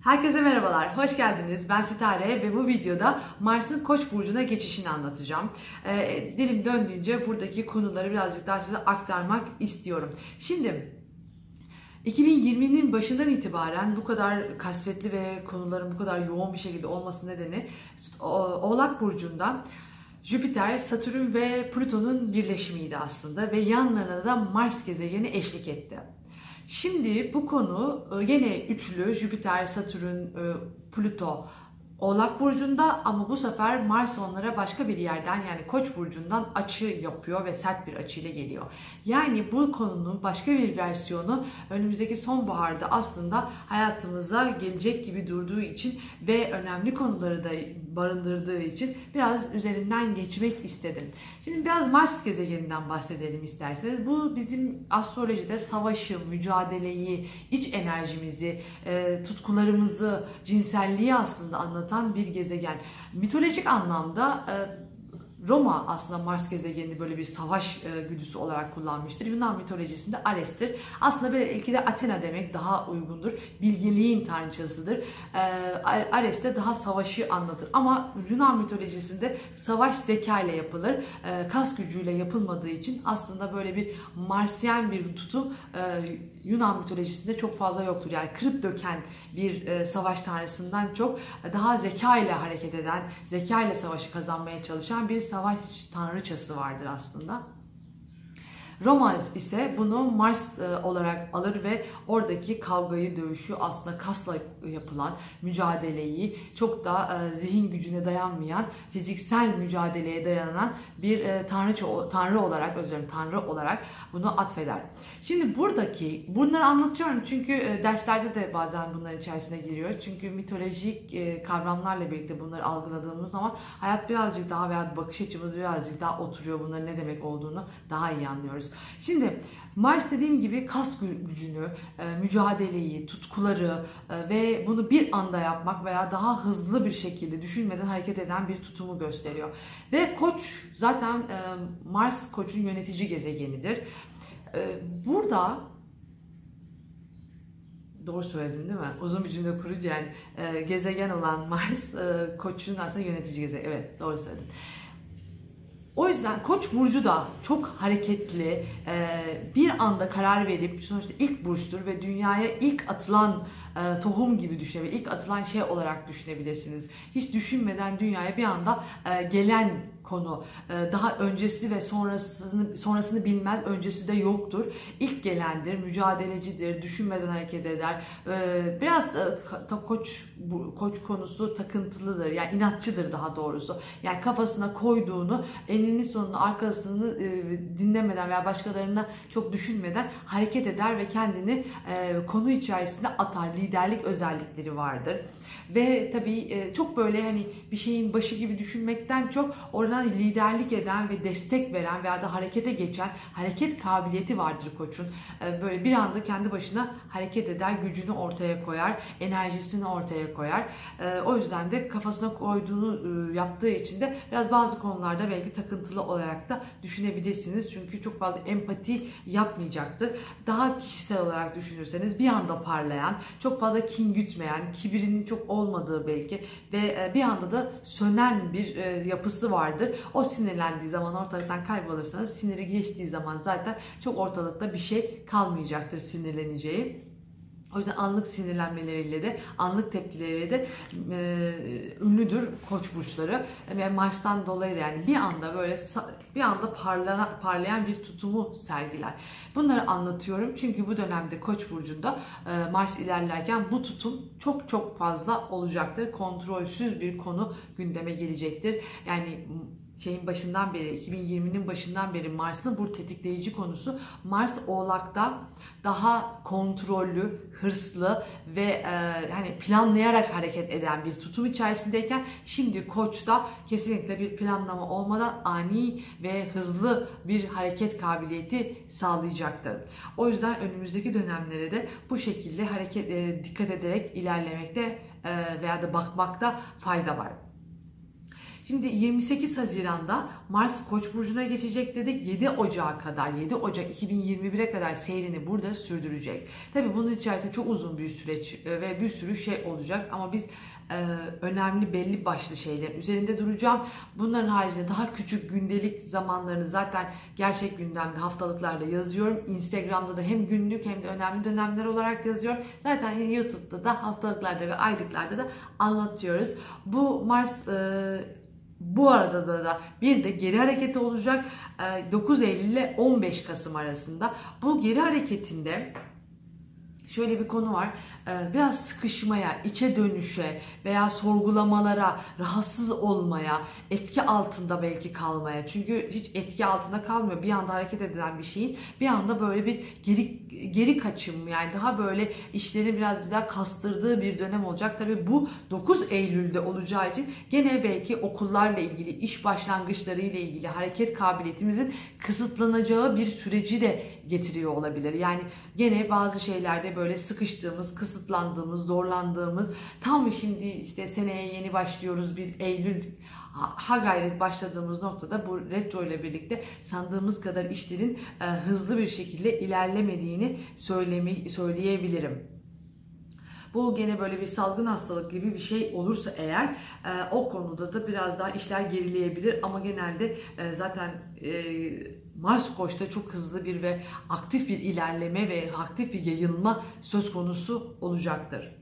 Herkese merhabalar, hoş geldiniz. Ben Sitare ve bu videoda Mars'ın Koç burcuna geçişini anlatacağım. Ee, dilim döndüğünce buradaki konuları birazcık daha size aktarmak istiyorum. Şimdi 2020'nin başından itibaren bu kadar kasvetli ve konuların bu kadar yoğun bir şekilde olması nedeni Oğlak burcunda Jüpiter, Satürn ve Plüton'un birleşimiydi aslında ve yanlarına da Mars gezegeni eşlik etti. Şimdi bu konu e, yine üçlü Jüpiter, Satürn, e, Plüto Oğlak Burcu'nda ama bu sefer Mars onlara başka bir yerden yani Koç Burcu'ndan açı yapıyor ve sert bir açıyla geliyor. Yani bu konunun başka bir versiyonu önümüzdeki sonbaharda aslında hayatımıza gelecek gibi durduğu için ve önemli konuları da barındırdığı için biraz üzerinden geçmek istedim. Şimdi biraz Mars gezegeninden bahsedelim isterseniz. Bu bizim astrolojide savaşı, mücadeleyi, iç enerjimizi, e, tutkularımızı, cinselliği aslında anlatan bir gezegen. Mitolojik anlamda e, Roma aslında Mars gezegenini böyle bir savaş e, güdüsü olarak kullanmıştır. Yunan mitolojisinde Ares'tir. Aslında belki de Athena demek daha uygundur. Bilgeliğin tanrıçasıdır. E, Ares de daha savaşı anlatır. Ama Yunan mitolojisinde savaş zeka ile yapılır. E, kas gücüyle yapılmadığı için aslında böyle bir Marsyen bir tutum e, Yunan mitolojisinde çok fazla yoktur. Yani kırıp döken bir e, savaş tanrısından çok daha zeka ile hareket eden, zeka ile savaşı kazanmaya çalışan bir savaş tanrıçası vardır aslında. Roma ise bunu Mars e, olarak alır ve oradaki kavgayı, dövüşü aslında kasla yapılan mücadeleyi çok da e, zihin gücüne dayanmayan, fiziksel mücadeleye dayanan bir e, tanrıça tanrı olarak özür tanrı olarak bunu atfeder. Şimdi buradaki bunları anlatıyorum çünkü derslerde de bazen bunların içerisine giriyor. Çünkü mitolojik kavramlarla birlikte bunları algıladığımız zaman hayat birazcık daha veya bakış açımız birazcık daha oturuyor. Bunların ne demek olduğunu daha iyi anlıyoruz. Şimdi Mars dediğim gibi kas gücünü, e, mücadeleyi, tutkuları e, ve bunu bir anda yapmak veya daha hızlı bir şekilde düşünmeden hareket eden bir tutumu gösteriyor. Ve Koç zaten e, Mars Koç'un yönetici gezegenidir. Burada Doğru söyledim değil mi? Uzun bir cümle kurucu yani e, gezegen olan Mars e, koçun aslında yönetici gezegen. Evet doğru söyledim. O yüzden Koç burcu da çok hareketli, bir anda karar verip sonuçta ilk burçtur ve dünyaya ilk atılan tohum gibi düşünebilir, ilk atılan şey olarak düşünebilirsiniz. Hiç düşünmeden dünyaya bir anda gelen konu. Ee, daha öncesi ve sonrasını sonrasını bilmez, öncesi de yoktur. İlk gelendir, mücadelecidir, düşünmeden hareket eder. Ee, biraz e, koç koç konusu takıntılıdır. Yani inatçıdır daha doğrusu. Yani kafasına koyduğunu enini sonunu arkasını e, dinlemeden veya başkalarına çok düşünmeden hareket eder ve kendini e, konu içerisinde atar. Liderlik özellikleri vardır. Ve tabii çok böyle hani bir şeyin başı gibi düşünmekten çok oradan liderlik eden ve destek veren veya da harekete geçen hareket kabiliyeti vardır koçun. Ee, böyle bir anda kendi başına hareket eder, gücünü ortaya koyar, enerjisini ortaya koyar. Ee, o yüzden de kafasına koyduğunu yaptığı için de biraz bazı konularda belki takıntılı olarak da düşünebilirsiniz. Çünkü çok fazla empati yapmayacaktır. Daha kişisel olarak düşünürseniz bir anda parlayan, çok fazla kin gütmeyen, kibirinin çok olmadığı belki ve e, bir anda da sönen bir e, yapısı vardır. O sinirlendiği zaman ortalıktan kaybolursanız siniri geçtiği zaman zaten çok ortalıkta bir şey kalmayacaktır sinirleneceği. O yüzden anlık sinirlenmeleriyle de, anlık tepkileriyle de e, ünlüdür koç burçları. Yani Mars'tan dolayı da yani bir anda böyle bir anda parlana, parlayan bir tutumu sergiler. Bunları anlatıyorum çünkü bu dönemde koç burcunda e, Mars ilerlerken bu tutum çok çok fazla olacaktır. Kontrolsüz bir konu gündeme gelecektir. Yani şeyin başından beri 2020'nin başından beri Mars'ın bu tetikleyici konusu Mars Oğlak'ta daha kontrollü, hırslı ve e, hani planlayarak hareket eden bir tutum içerisindeyken şimdi Koç'ta kesinlikle bir planlama olmadan ani ve hızlı bir hareket kabiliyeti sağlayacaktır. O yüzden önümüzdeki dönemlere de bu şekilde hareket e, dikkat ederek ilerlemekte e, veya da bakmakta fayda var. Şimdi 28 Haziran'da Mars Koç burcuna geçecek dedik. 7 Ocağı kadar, 7 Ocak 2021'e kadar seyrini burada sürdürecek. Tabii bunun içerisinde çok uzun bir süreç e, ve bir sürü şey olacak ama biz e, önemli belli başlı şeyler üzerinde duracağım. Bunların haricinde daha küçük gündelik zamanlarını zaten gerçek gündemde haftalıklarda yazıyorum. Instagram'da da hem günlük hem de önemli dönemler olarak yazıyorum. Zaten YouTube'da da haftalıklarda ve aylıklarda da anlatıyoruz. Bu Mars e, bu arada da, da bir de geri hareketi olacak 9 Eylül ile 15 Kasım arasında. Bu geri hareketinde şöyle bir konu var. Ee, biraz sıkışmaya, içe dönüşe veya sorgulamalara, rahatsız olmaya, etki altında belki kalmaya. Çünkü hiç etki altında kalmıyor. Bir anda hareket edilen bir şeyin bir anda böyle bir geri geri kaçım yani daha böyle işleri biraz daha kastırdığı bir dönem olacak. Tabii bu 9 Eylül'de olacağı için gene belki okullarla ilgili, iş başlangıçları ile ilgili hareket kabiliyetimizin kısıtlanacağı bir süreci de getiriyor olabilir. Yani gene bazı şeylerde böyle sıkıştığımız, kısıtlandığımız, zorlandığımız tam şimdi işte seneye yeni başlıyoruz bir Eylül ha gayret başladığımız noktada bu retro ile birlikte sandığımız kadar işlerin e, hızlı bir şekilde ilerlemediğini söylemi, söyleyebilirim. Bu gene böyle bir salgın hastalık gibi bir şey olursa eğer e, o konuda da biraz daha işler gerileyebilir ama genelde e, zaten e, Mars Koç'ta çok hızlı bir ve aktif bir ilerleme ve aktif bir yayılma söz konusu olacaktır.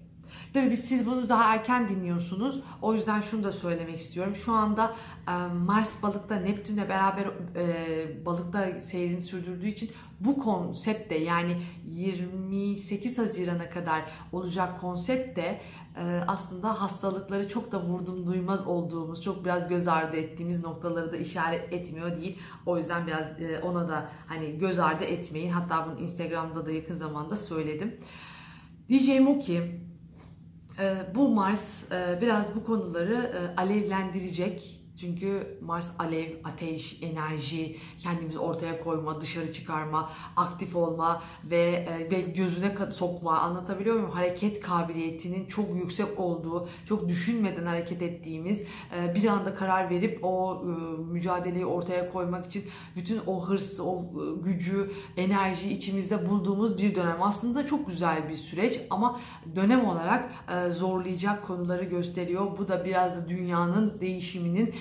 Tabii biz siz bunu daha erken dinliyorsunuz. O yüzden şunu da söylemek istiyorum. Şu anda e, Mars balıkta Neptün'le beraber e, balıkta seyrini sürdürdüğü için bu konsepte yani 28 Haziran'a kadar olacak konsepte aslında hastalıkları çok da vurdum duymaz olduğumuz, çok biraz göz ardı ettiğimiz noktaları da işaret etmiyor değil. O yüzden biraz ona da hani göz ardı etmeyin. Hatta bunu Instagram'da da yakın zamanda söyledim. Diyeceğim o ki ee, bu Mars e, biraz bu konuları e, alevlendirecek çünkü Mars alev, ateş, enerji, kendimizi ortaya koyma, dışarı çıkarma, aktif olma ve e, ve gözüne sokma anlatabiliyor muyum? Hareket kabiliyetinin çok yüksek olduğu, çok düşünmeden hareket ettiğimiz, e, bir anda karar verip o e, mücadeleyi ortaya koymak için bütün o hırs, o gücü, enerji içimizde bulduğumuz bir dönem. Aslında çok güzel bir süreç ama dönem olarak zorlayacak konuları gösteriyor. Bu da biraz da dünyanın değişiminin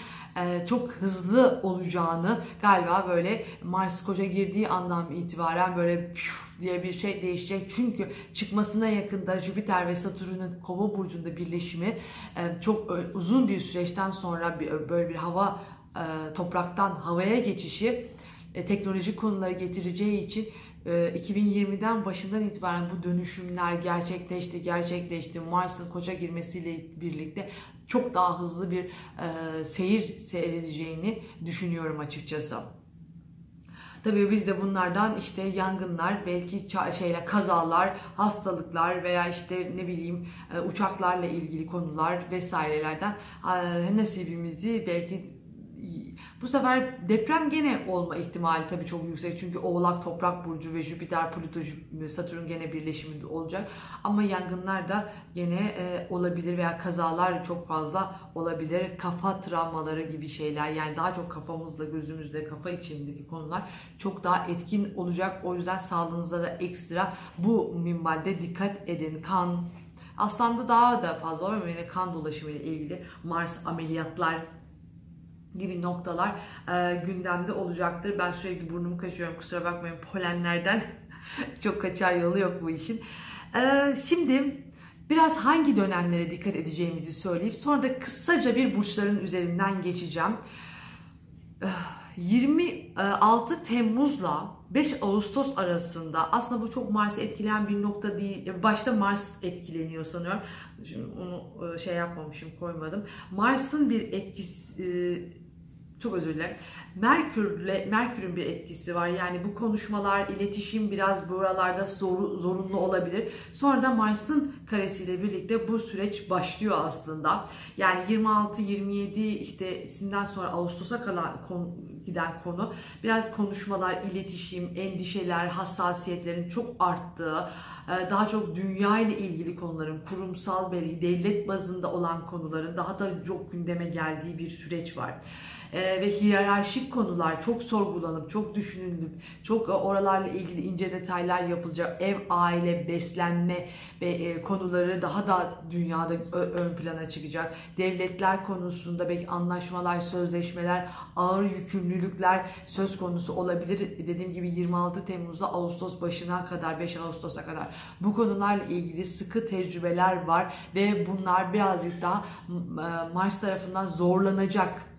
çok hızlı olacağını galiba böyle Mars koca girdiği andan itibaren böyle diye bir şey değişecek. Çünkü çıkmasına yakında Jüpiter ve Satürn'ün Kova burcunda birleşimi e, çok uzun bir süreçten sonra böyle bir hava e, topraktan havaya geçişi teknolojik konuları getireceği için 2020'den başından itibaren bu dönüşümler gerçekleşti, gerçekleşti. Mars'ın koça girmesiyle birlikte çok daha hızlı bir e, seyir seyredeceğini düşünüyorum açıkçası. Tabii biz de bunlardan işte yangınlar, belki şeyler, kazalar, hastalıklar veya işte ne bileyim e, uçaklarla ilgili konular vesairelerden nasibimizi belki bu sefer deprem gene olma ihtimali tabii çok yüksek. Çünkü Oğlak Toprak Burcu ve Jüpiter, Plüto, Satürn gene birleşiminde olacak. Ama yangınlar da gene e, olabilir veya kazalar çok fazla olabilir. Kafa travmaları gibi şeyler yani daha çok kafamızla, gözümüzle, kafa içindeki konular çok daha etkin olacak. O yüzden sağlığınıza da ekstra bu minvalde dikkat edin. Kan, Aslında daha da fazla ama yine kan dolaşımı ile ilgili Mars ameliyatlar gibi noktalar e, gündemde olacaktır. Ben sürekli burnumu kaşıyorum kusura bakmayın polenlerden çok kaçar yolu yok bu işin. E, şimdi biraz hangi dönemlere dikkat edeceğimizi söyleyip sonra da kısaca bir burçların üzerinden geçeceğim. 26 e, Temmuz'la 5 Ağustos arasında aslında bu çok Mars'ı etkileyen bir nokta değil. Başta Mars etkileniyor sanıyorum. Şimdi onu e, şey yapmamışım, koymadım. Mars'ın bir etkisi e, çok özür dilerim. Merkürle Merkür'ün bir etkisi var. Yani bu konuşmalar, iletişim biraz buralarda zor, zorunlu olabilir. Sonra da Mars'ın karesiyle birlikte bu süreç başlıyor aslında. Yani 26 27 işte sinden sonra Ağustos'a kadar konu, giden konu biraz konuşmalar, iletişim, endişeler, hassasiyetlerin çok arttığı, e, daha çok dünya ile ilgili konuların, kurumsal belki devlet bazında olan konuların daha da çok gündeme geldiği bir süreç var e, ve hiyerarşik konular çok sorgulanıp, çok düşünülüp, çok e, oralarla ilgili ince detaylar yapılacak. Ev, aile, beslenme ve e, konuları daha da dünyada ön plana çıkacak. Devletler konusunda belki anlaşmalar, sözleşmeler, ağır yükümlülükler söz konusu olabilir. Dediğim gibi 26 Temmuz'da Ağustos başına kadar, 5 Ağustos'a kadar bu konularla ilgili sıkı tecrübeler var ve bunlar birazcık daha e, Mars tarafından zorlanacak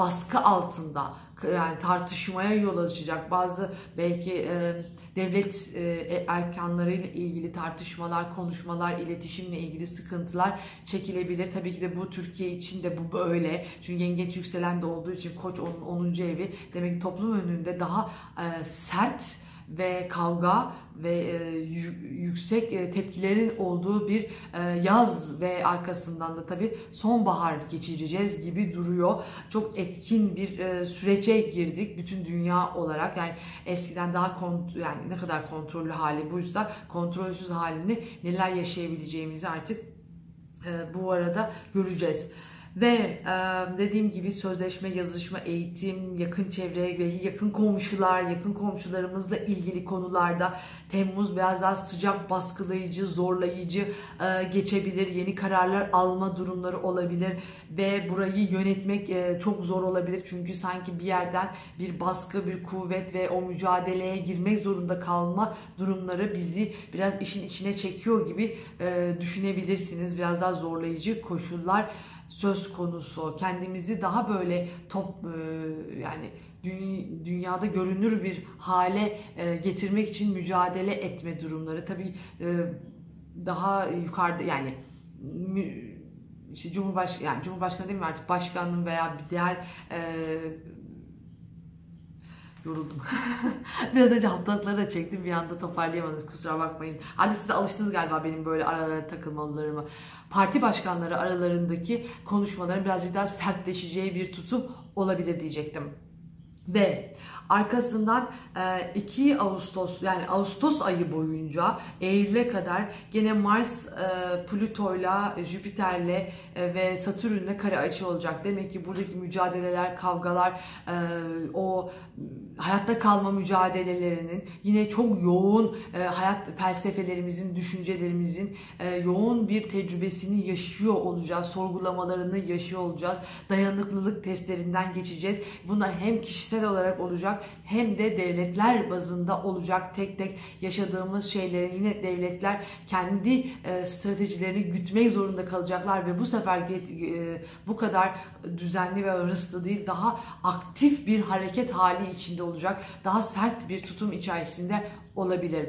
baskı altında yani tartışmaya yol açacak bazı belki e, devlet e, e erkanları ile ilgili tartışmalar, konuşmalar, iletişimle ilgili sıkıntılar çekilebilir. Tabii ki de bu Türkiye için de bu böyle. Çünkü yengeç yükselen de olduğu için Koç onun 10. evi demek ki toplum önünde daha e, sert ve kavga ve e, yüksek e, tepkilerin olduğu bir e, yaz ve arkasından da tabii sonbahar geçireceğiz gibi duruyor. Çok etkin bir e, sürece girdik bütün dünya olarak. Yani eskiden daha kont yani ne kadar kontrollü hali buysa kontrolsüz halini neler yaşayabileceğimizi artık e, bu arada göreceğiz. Ve e, dediğim gibi sözleşme, yazışma, eğitim, yakın çevre, belki yakın komşular, yakın komşularımızla ilgili konularda Temmuz biraz daha sıcak, baskılayıcı, zorlayıcı e, geçebilir. Yeni kararlar alma durumları olabilir ve burayı yönetmek e, çok zor olabilir. Çünkü sanki bir yerden bir baskı, bir kuvvet ve o mücadeleye girmek zorunda kalma durumları bizi biraz işin içine çekiyor gibi e, düşünebilirsiniz. Biraz daha zorlayıcı koşullar söz konusu. Kendimizi daha böyle top e, yani dünyada görünür bir hale e, getirmek için mücadele etme durumları. Tabii e, daha yukarıda yani işte Cumhurbaşkanı yani Cumhurbaşkanı değil mi artık başkanın veya bir diğer Yoruldum. Biraz önce haftalıkları da çektim bir anda toparlayamadım kusura bakmayın. Hadi siz de alıştınız galiba benim böyle aralara takılmalarıma. Parti başkanları aralarındaki konuşmaların birazcık daha sertleşeceği bir tutum olabilir diyecektim. Ve arkasından 2 e, Ağustos yani Ağustos ayı boyunca Eylül'e kadar gene Mars e, Plüto'yla, Jüpiter'le e, ve Satürn'le kare açı olacak. Demek ki buradaki mücadeleler, kavgalar, o hayatta kalma mücadelelerinin yine çok yoğun hayat felsefelerimizin, düşüncelerimizin yoğun bir tecrübesini yaşıyor olacağız. Sorgulamalarını yaşıyor olacağız. Dayanıklılık testlerinden geçeceğiz. Bunlar hem kişisel bireysel olarak olacak hem de devletler bazında olacak. Tek tek yaşadığımız şeyleri yine devletler kendi e, stratejilerini gütmek zorunda kalacaklar ve bu sefer e, bu kadar düzenli ve hırslı değil daha aktif bir hareket hali içinde olacak. Daha sert bir tutum içerisinde olabilir.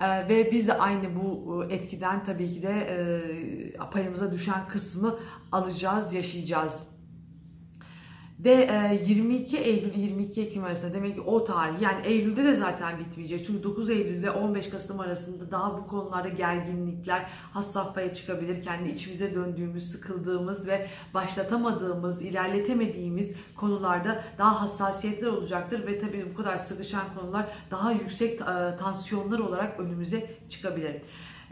Ee, ve biz de aynı bu e, etkiden tabii ki de e, payımıza düşen kısmı alacağız, yaşayacağız. Ve 22 e, Eylül 22 Ekim arasında demek ki o tarih yani Eylül'de de zaten bitmeyecek. Çünkü 9 Eylül ile 15 Kasım arasında daha bu konularda gerginlikler has safhaya çıkabilir. Kendi içimize döndüğümüz, sıkıldığımız ve başlatamadığımız, ilerletemediğimiz konularda daha hassasiyetler olacaktır. Ve tabii bu kadar sıkışan konular daha yüksek e, tansiyonlar olarak önümüze çıkabilir.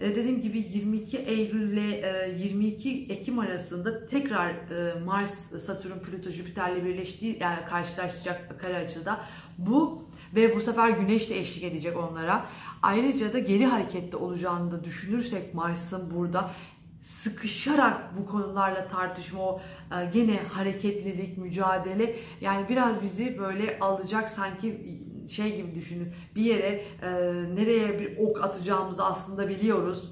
E, dediğim gibi 22 Eylül ile 22 Ekim arasında tekrar e, Mars, Satürn, Plüto, Jüpiter'le birleştiği yani karşılaşacak kare açıda bu ve bu sefer Güneş de eşlik edecek onlara. Ayrıca da geri harekette olacağını da düşünürsek Mars'ın burada sıkışarak bu konularla tartışma o e, gene hareketlilik, mücadele yani biraz bizi böyle alacak sanki şey gibi düşünün. Bir yere e, nereye bir ok atacağımızı aslında biliyoruz.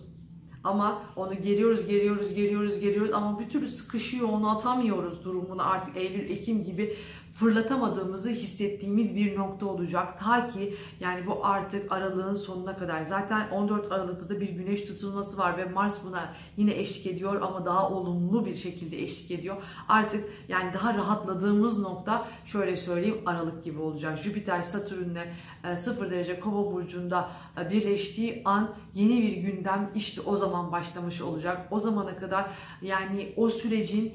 Ama onu geriyoruz, geriyoruz, geriyoruz, geriyoruz ama bir türlü sıkışıyor, onu atamıyoruz durumunu artık Eylül, Ekim gibi fırlatamadığımızı hissettiğimiz bir nokta olacak. Ta ki yani bu artık aralığın sonuna kadar. Zaten 14 Aralık'ta da bir güneş tutulması var ve Mars buna yine eşlik ediyor ama daha olumlu bir şekilde eşlik ediyor. Artık yani daha rahatladığımız nokta şöyle söyleyeyim Aralık gibi olacak. Jüpiter Satürn'le 0 e, derece Kova burcunda e, birleştiği an yeni bir gündem işte o zaman başlamış olacak. O zamana kadar yani o sürecin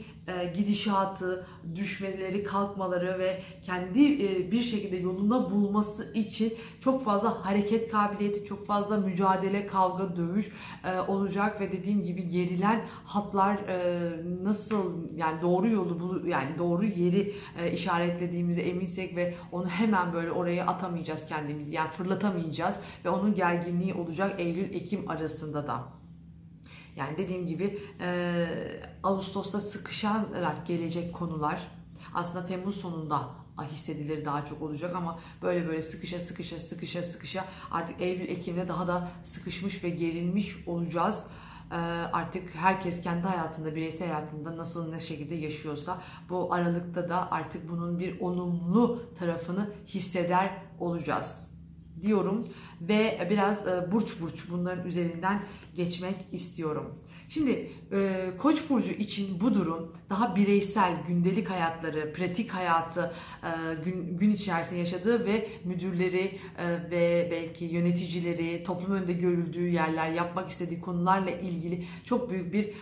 gidişatı, düşmeleri, kalkmaları ve kendi e, bir şekilde yolunda bulması için çok fazla hareket kabiliyeti, çok fazla mücadele, kavga, dövüş e, olacak ve dediğim gibi gerilen hatlar nasıl yani doğru yolu yani doğru yeri işaretlediğimize eminsek ve onu hemen böyle oraya atamayacağız kendimizi yani fırlatamayacağız ve onun gerginliği olacak Eylül-Ekim arasında da. Yani dediğim gibi e, Ağustos'ta sıkışarak gelecek konular aslında Temmuz sonunda hissedilir daha çok olacak ama böyle böyle sıkışa sıkışa sıkışa sıkışa artık Eylül Ekim'de daha da sıkışmış ve gerilmiş olacağız artık herkes kendi hayatında, bireysel hayatında nasıl ne şekilde yaşıyorsa bu aralıkta da artık bunun bir olumlu tarafını hisseder olacağız diyorum ve biraz e, burç burç bunların üzerinden geçmek istiyorum. Şimdi e, Koç burcu için bu durum daha bireysel gündelik hayatları, pratik hayatı e, gün, gün içerisinde yaşadığı ve müdürleri e, ve belki yöneticileri toplum önünde görüldüğü yerler, yapmak istediği konularla ilgili çok büyük bir e,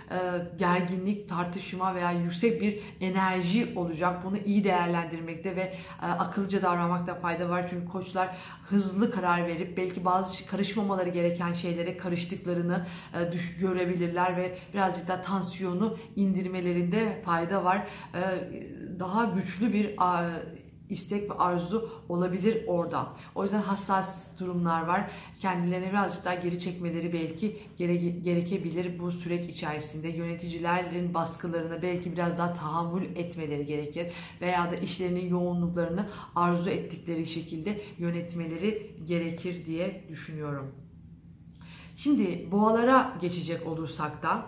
gerginlik, tartışma veya yüksek bir enerji olacak. Bunu iyi değerlendirmekte ve e, akıllıca davranmakta fayda var. Çünkü koçlar hızlı karar verip belki bazı karışmamaları gereken şeylere karıştıklarını e, düş görebilirler ve birazcık da tansiyonu indirmelerinde fayda var. E, daha güçlü bir istek ve arzu olabilir orada. O yüzden hassas durumlar var. Kendilerine birazcık daha geri çekmeleri belki gere gerekebilir bu süreç içerisinde. Yöneticilerin baskılarına belki biraz daha tahammül etmeleri gerekir. Veya da işlerinin yoğunluklarını arzu ettikleri şekilde yönetmeleri gerekir diye düşünüyorum. Şimdi boğalara geçecek olursak da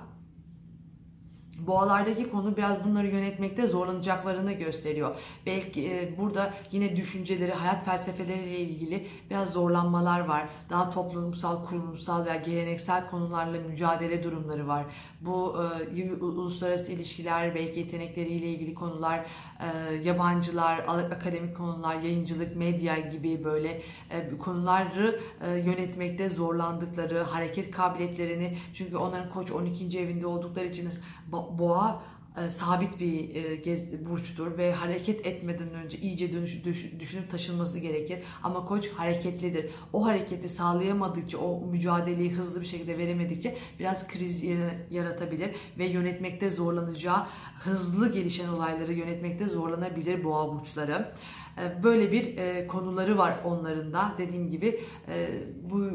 Boğalardaki konu biraz bunları yönetmekte zorlanacaklarını gösteriyor. Belki e, burada yine düşünceleri, hayat felsefeleriyle ilgili biraz zorlanmalar var. Daha toplumsal, kurumsal veya geleneksel konularla mücadele durumları var. Bu e, uluslararası ilişkiler, belki yetenekleriyle ilgili konular, e, yabancılar, akademik konular, yayıncılık, medya gibi böyle e, konuları e, yönetmekte zorlandıkları, hareket kabiliyetlerini çünkü onların koç 12. evinde oldukları için boğa e, sabit bir e, gez, burçtur ve hareket etmeden önce iyice dönüş, düş, düşünüp taşınması gerekir. Ama koç hareketlidir. O hareketi sağlayamadıkça, o mücadeleyi hızlı bir şekilde veremedikçe biraz kriz yaratabilir ve yönetmekte zorlanacağı, hızlı gelişen olayları yönetmekte zorlanabilir boğa burçları. E, böyle bir e, konuları var onların da. Dediğim gibi e, bu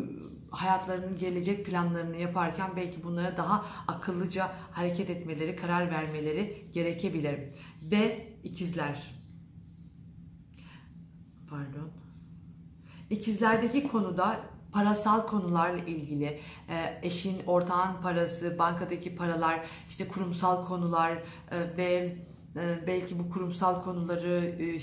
hayatlarının gelecek planlarını yaparken belki bunlara daha akıllıca hareket etmeleri, karar vermeleri gerekebilir. Ve ikizler. Pardon. İkizlerdeki konuda parasal konularla ilgili eşin, ortağın parası, bankadaki paralar, işte kurumsal konular ve ee, belki bu kurumsal konuları, e,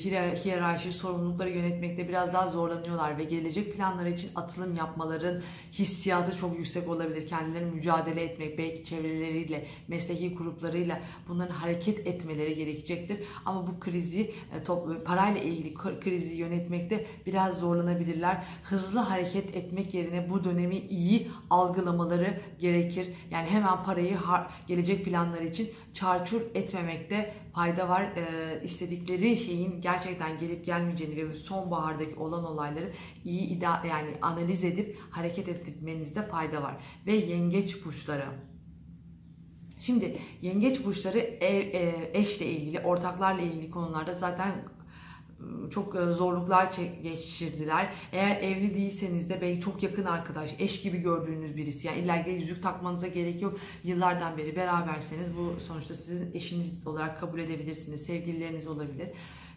hiyerarşi, sorumlulukları yönetmekte biraz daha zorlanıyorlar ve gelecek planları için atılım yapmaların hissiyatı çok yüksek olabilir. Kendileri mücadele etmek, belki çevreleriyle, mesleki gruplarıyla bunların hareket etmeleri gerekecektir. Ama bu krizi, e, parayla ilgili krizi yönetmekte biraz zorlanabilirler. Hızlı hareket etmek yerine bu dönemi iyi algılamaları gerekir. Yani hemen parayı gelecek planları için çarçur etmemekte fayda var. E, istedikleri şeyin gerçekten gelip gelmeyeceğini ve sonbahardaki olan olayları iyi ida yani analiz edip hareket etmenizde fayda var. Ve yengeç burçları. Şimdi yengeç burçları ev, e, eşle ilgili, ortaklarla ilgili konularda zaten çok e, zorluklar geçirdiler. Eğer evli değilseniz de belki çok yakın arkadaş, eş gibi gördüğünüz birisi. Yani illa yüzük takmanıza gerek yok. Yıllardan beri beraberseniz bu sonuçta sizin eşiniz olarak kabul edebilirsiniz. Sevgilileriniz olabilir.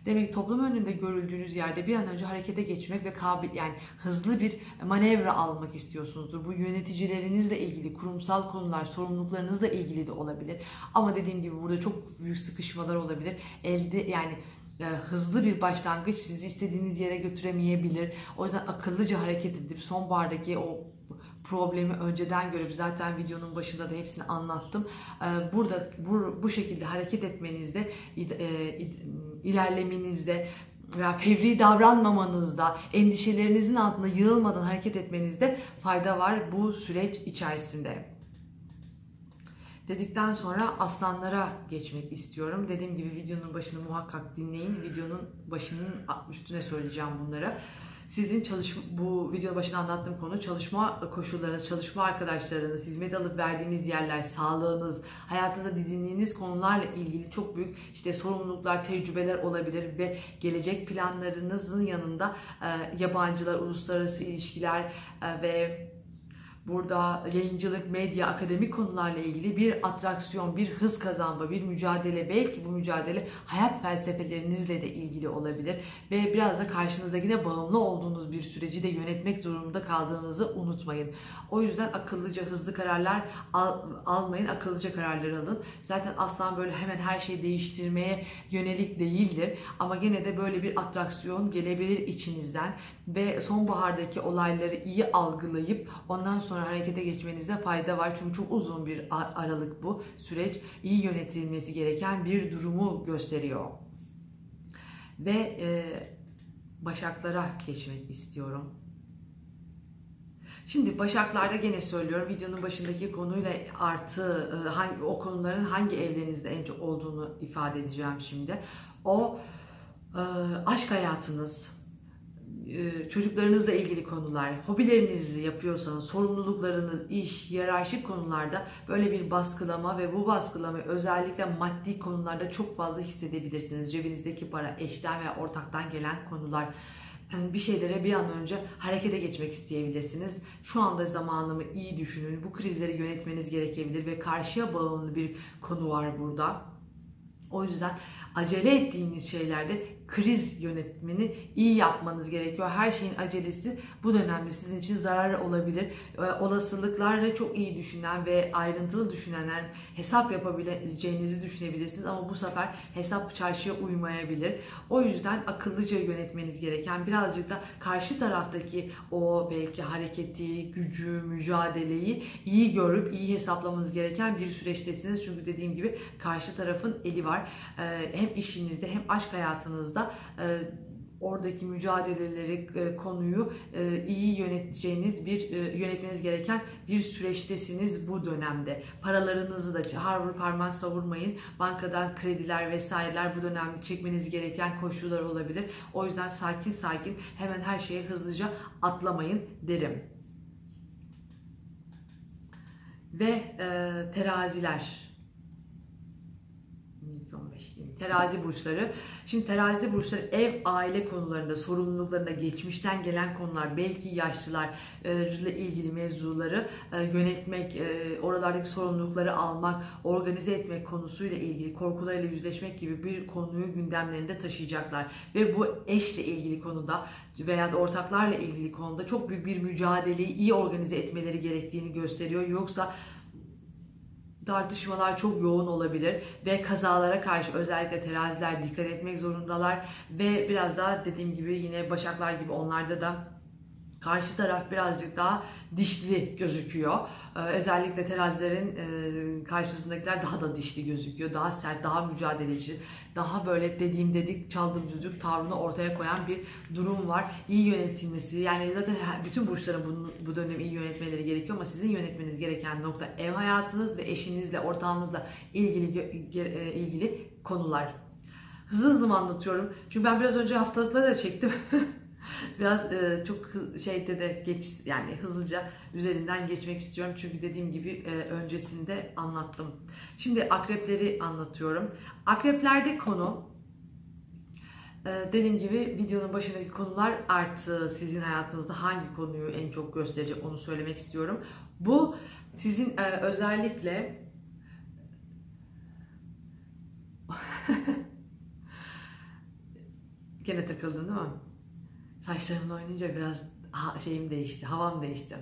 Demek toplum önünde görüldüğünüz yerde bir an önce harekete geçmek ve kabil yani hızlı bir manevra almak istiyorsunuzdur. Bu yöneticilerinizle ilgili kurumsal konular, sorumluluklarınızla ilgili de olabilir. Ama dediğim gibi burada çok büyük sıkışmalar olabilir. Elde yani hızlı bir başlangıç sizi istediğiniz yere götüremeyebilir. O yüzden akıllıca hareket edip sonbahardaki o problemi önceden görüp zaten videonun başında da hepsini anlattım. E, burada bu, bu şekilde hareket etmenizde, e, ilerlemenizde veya fevri davranmamanızda, endişelerinizin altında yığılmadan hareket etmenizde fayda var bu süreç içerisinde dedikten sonra aslanlara geçmek istiyorum. Dediğim gibi videonun başını muhakkak dinleyin. Videonun başının üstüne söyleyeceğim bunları. Sizin çalışma, bu videonun başında anlattığım konu çalışma koşullarınız, çalışma arkadaşlarınız, hizmet alıp verdiğiniz yerler, sağlığınız, hayatınızda didindiğiniz konularla ilgili çok büyük işte sorumluluklar, tecrübeler olabilir ve gelecek planlarınızın yanında e, yabancılar, uluslararası ilişkiler e, ve Burada yayıncılık, medya, akademik konularla ilgili bir atraksiyon, bir hız kazanma, bir mücadele. Belki bu mücadele hayat felsefelerinizle de ilgili olabilir. Ve biraz da karşınızdakine bağımlı olduğunuz bir süreci de yönetmek zorunda kaldığınızı unutmayın. O yüzden akıllıca, hızlı kararlar al, almayın, akıllıca kararlar alın. Zaten aslan böyle hemen her şeyi değiştirmeye yönelik değildir. Ama gene de böyle bir atraksiyon gelebilir içinizden. Ve sonbahardaki olayları iyi algılayıp ondan sonra sonra harekete geçmenizde fayda var. Çünkü çok uzun bir aralık bu süreç. iyi yönetilmesi gereken bir durumu gösteriyor. Ve e, başaklara geçmek istiyorum. Şimdi başaklarda gene söylüyorum videonun başındaki konuyla artı e, hangi o konuların hangi evlerinizde en çok olduğunu ifade edeceğim şimdi. O e, aşk hayatınız, çocuklarınızla ilgili konular, hobilerinizi yapıyorsanız, sorumluluklarınız, iş, yararşik konularda böyle bir baskılama ve bu baskılamayı özellikle maddi konularda çok fazla hissedebilirsiniz. Cebinizdeki para, eşten veya ortaktan gelen konular, yani bir şeylere bir an önce harekete geçmek isteyebilirsiniz. Şu anda zamanımı iyi düşünün. Bu krizleri yönetmeniz gerekebilir ve karşıya bağımlı bir konu var burada. O yüzden acele ettiğiniz şeylerde kriz yönetmeni iyi yapmanız gerekiyor. Her şeyin acelesi bu dönemde sizin için zarar olabilir. Ee, olasılıklarla çok iyi düşünen ve ayrıntılı düşünen hesap yapabileceğinizi düşünebilirsiniz ama bu sefer hesap çarşıya uymayabilir. O yüzden akıllıca yönetmeniz gereken birazcık da karşı taraftaki o belki hareketi, gücü, mücadeleyi iyi görüp iyi hesaplamanız gereken bir süreçtesiniz. Çünkü dediğim gibi karşı tarafın eli var. Ee, hem işinizde hem aşk hayatınızda da e, oradaki mücadeleleri, e, konuyu e, iyi yöneteceğiniz bir yönetmeniz gereken bir süreçtesiniz bu dönemde. Paralarınızı da harvur parmağı savurmayın. Bankadan krediler vesaireler bu dönemde çekmeniz gereken koşullar olabilir. O yüzden sakin sakin hemen her şeye hızlıca atlamayın derim. Ve e, teraziler terazi burçları. Şimdi terazi burçları ev aile konularında, sorumluluklarında geçmişten gelen konular, belki yaşlılar ile ilgili mevzuları e, yönetmek, e, oralardaki sorumlulukları almak, organize etmek konusuyla ilgili korkularıyla yüzleşmek gibi bir konuyu gündemlerinde taşıyacaklar. Ve bu eşle ilgili konuda veya da ortaklarla ilgili konuda çok büyük bir mücadeleyi iyi organize etmeleri gerektiğini gösteriyor. Yoksa tartışmalar çok yoğun olabilir ve kazalara karşı özellikle teraziler dikkat etmek zorundalar ve biraz daha dediğim gibi yine başaklar gibi onlarda da Karşı taraf birazcık daha dişli gözüküyor. Ee, özellikle terazilerin e, karşısındakiler daha da dişli gözüküyor. Daha sert, daha mücadeleci, daha böyle dediğim dedik, çaldım düdük tavrını ortaya koyan bir durum var. İyi yönetilmesi, yani zaten bütün burçların bunu, bu dönem iyi yönetmeleri gerekiyor ama sizin yönetmeniz gereken nokta ev hayatınız ve eşinizle, ortağınızla ilgili e, ilgili konular. Hızlı hızlı mı anlatıyorum? Çünkü ben biraz önce haftalıkları da çektim. Biraz e, çok şeyde de geç yani hızlıca üzerinden geçmek istiyorum. Çünkü dediğim gibi e, öncesinde anlattım. Şimdi akrepleri anlatıyorum. Akreplerde konu e, dediğim gibi videonun başındaki konular artı sizin hayatınızda hangi konuyu en çok gösterecek onu söylemek istiyorum. Bu sizin e, özellikle Gene takıldın değil mi? Saçlarımla oynayınca biraz şeyim değişti, havam değişti.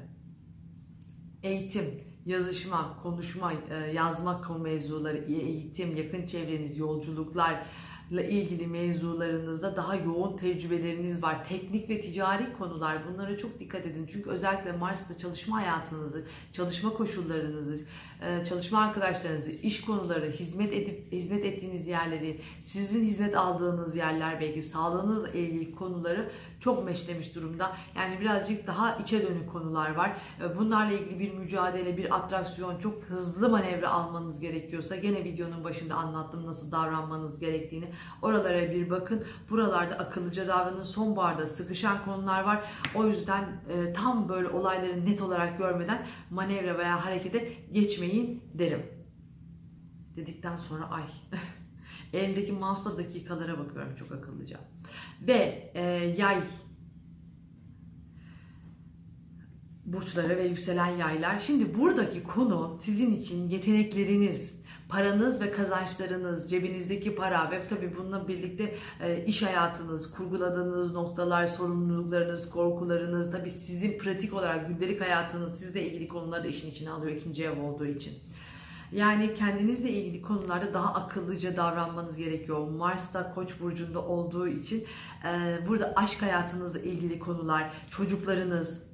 Eğitim, yazışma, konuşma, e, yazmak konu mevzuları, eğitim, yakın çevreniz, yolculuklar, ile ilgili mevzularınızda daha yoğun tecrübeleriniz var. Teknik ve ticari konular bunlara çok dikkat edin. Çünkü özellikle Mars'ta çalışma hayatınızı, çalışma koşullarınızı, e, çalışma arkadaşlarınızı, iş konuları, hizmet edip hizmet ettiğiniz yerleri, sizin hizmet aldığınız yerler belki sağlığınızla ilgili konuları çok meşlemiş durumda. Yani birazcık daha içe dönük konular var. E, bunlarla ilgili bir mücadele, bir atraksiyon, çok hızlı manevra almanız gerekiyorsa gene videonun başında anlattım nasıl davranmanız gerektiğini. Oralara bir bakın. Buralarda akıllıca davranın. Sonbaharda sıkışan konular var. O yüzden e, tam böyle olayları net olarak görmeden manevra veya harekete geçmeyin derim. Dedikten sonra ay elimdeki mouse'la dakikalara bakıyorum çok akıllıca. Ve e, yay burçları ve yükselen yaylar. Şimdi buradaki konu sizin için yetenekleriniz, paranız ve kazançlarınız, cebinizdeki para ve tabii bununla birlikte e, iş hayatınız, kurguladığınız noktalar, sorumluluklarınız, korkularınız, tabii sizin pratik olarak gündelik hayatınız sizle ilgili konuları da işin içine alıyor ikinci ev olduğu için. Yani kendinizle ilgili konularda daha akıllıca davranmanız gerekiyor. Mars'ta Koç burcunda olduğu için e, burada aşk hayatınızla ilgili konular, çocuklarınız,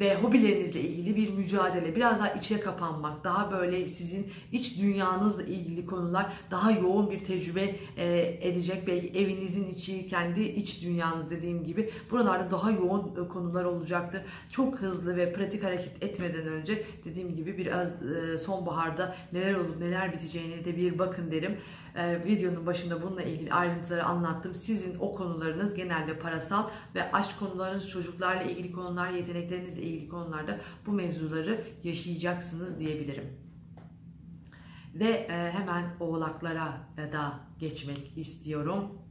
ve hobilerinizle ilgili bir mücadele, biraz daha içe kapanmak, daha böyle sizin iç dünyanızla ilgili konular daha yoğun bir tecrübe e, edecek. Belki evinizin içi, kendi iç dünyanız dediğim gibi buralarda daha yoğun e, konular olacaktır. Çok hızlı ve pratik hareket etmeden önce dediğim gibi biraz e, sonbaharda neler olup neler biteceğine de bir bakın derim. Videonun başında bununla ilgili ayrıntıları anlattım. Sizin o konularınız genelde parasal ve aşk konularınız, çocuklarla ilgili konular, yeteneklerinizle ilgili konularda bu mevzuları yaşayacaksınız diyebilirim. Ve e, hemen oğlaklara da geçmek istiyorum.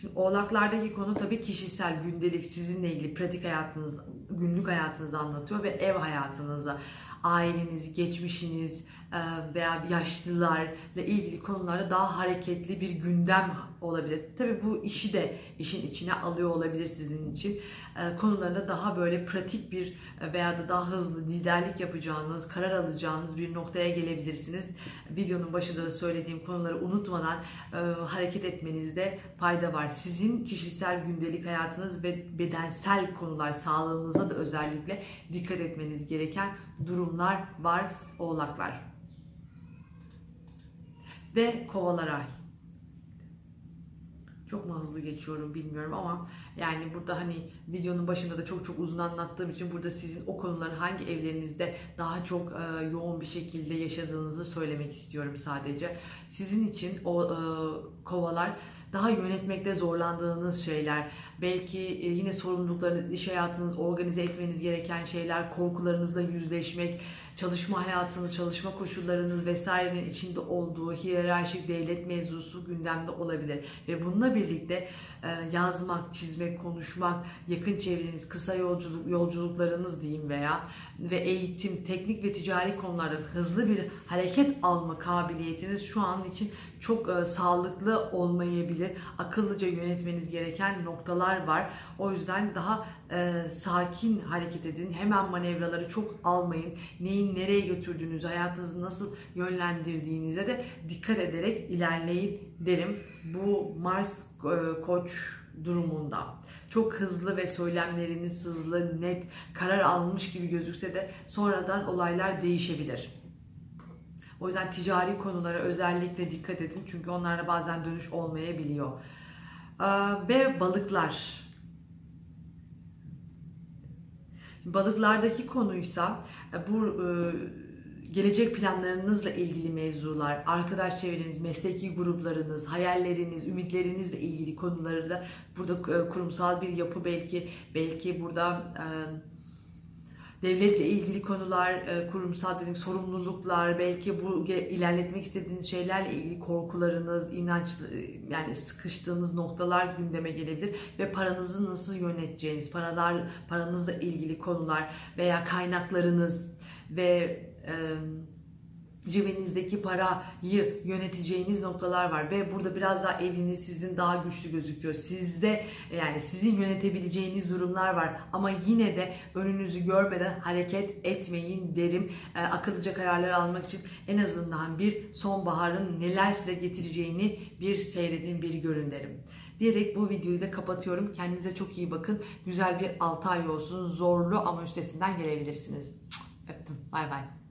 Şimdi oğlaklardaki konu tabii kişisel, gündelik, sizinle ilgili pratik hayatınız, günlük hayatınızı anlatıyor ve ev hayatınızı, aileniz, geçmişiniz e, veya yaşlılarla ilgili konularda daha hareketli bir gündem olabilir. Tabii bu işi de işin içine alıyor olabilir sizin için. E, konularında daha böyle pratik bir e, veya da daha hızlı liderlik yapacağınız, karar alacağınız bir noktaya gelebilirsiniz. Videonun başında da söylediğim konuları unutmadan hareket etmenizde fayda var. Sizin kişisel gündelik hayatınız ve bedensel konular, sağlığınıza da özellikle dikkat etmeniz gereken durumlar var oğlaklar. Ve kovalara çok mu hızlı geçiyorum bilmiyorum ama yani burada hani videonun başında da çok çok uzun anlattığım için burada sizin o konuların hangi evlerinizde daha çok e, yoğun bir şekilde yaşadığınızı söylemek istiyorum sadece. Sizin için o e, kovalar daha yönetmekte zorlandığınız şeyler, belki e, yine sorumluluklarınız, iş hayatınız, organize etmeniz gereken şeyler, korkularınızla yüzleşmek, çalışma hayatınız, çalışma koşullarınız vesairenin içinde olduğu hiyerarşik devlet mevzusu gündemde olabilir. Ve bununla birlikte e, yazmak, çizmek, konuşmak, yakın çevreniz, kısa yolculuk yolculuklarınız diyeyim veya ve eğitim, teknik ve ticari konularda hızlı bir hareket alma kabiliyetiniz şu an için çok e, sağlıklı olmayabilir. Akıllıca yönetmeniz gereken noktalar var. O yüzden daha e, sakin hareket edin. Hemen manevraları çok almayın. Neyin nereye götürdüğünüzü, hayatınızı nasıl yönlendirdiğinize de dikkat ederek ilerleyin derim. Bu Mars e, Koç durumunda. Çok hızlı ve söylemleriniz hızlı, net, karar almış gibi gözükse de sonradan olaylar değişebilir. O yüzden ticari konulara özellikle dikkat edin. Çünkü onlarda bazen dönüş olmayabiliyor. Ee, ve balıklar. Balıklardaki konuysa e, bu e, gelecek planlarınızla ilgili mevzular, arkadaş çevreniz, mesleki gruplarınız, hayalleriniz, ümitlerinizle ilgili konuları da burada e, kurumsal bir yapı belki belki burada devletle ilgili konular, e, kurumsal dedim sorumluluklar, belki bu ilerletmek istediğiniz şeylerle ilgili korkularınız, inanç e, yani sıkıştığınız noktalar gündeme gelebilir ve paranızı nasıl yöneteceğiniz, paralar paranızla ilgili konular veya kaynaklarınız ve e, cebinizdeki parayı yöneteceğiniz noktalar var ve burada biraz daha eliniz sizin daha güçlü gözüküyor. Sizde yani sizin yönetebileceğiniz durumlar var ama yine de önünüzü görmeden hareket etmeyin derim. E, akıllıca kararlar almak için en azından bir sonbaharın neler size getireceğini bir seyredin, bir görün derim. Diyerek bu videoyu da kapatıyorum. Kendinize çok iyi bakın. Güzel bir 6 ay olsun. Zorlu ama üstesinden gelebilirsiniz. Öptüm. Bay bay.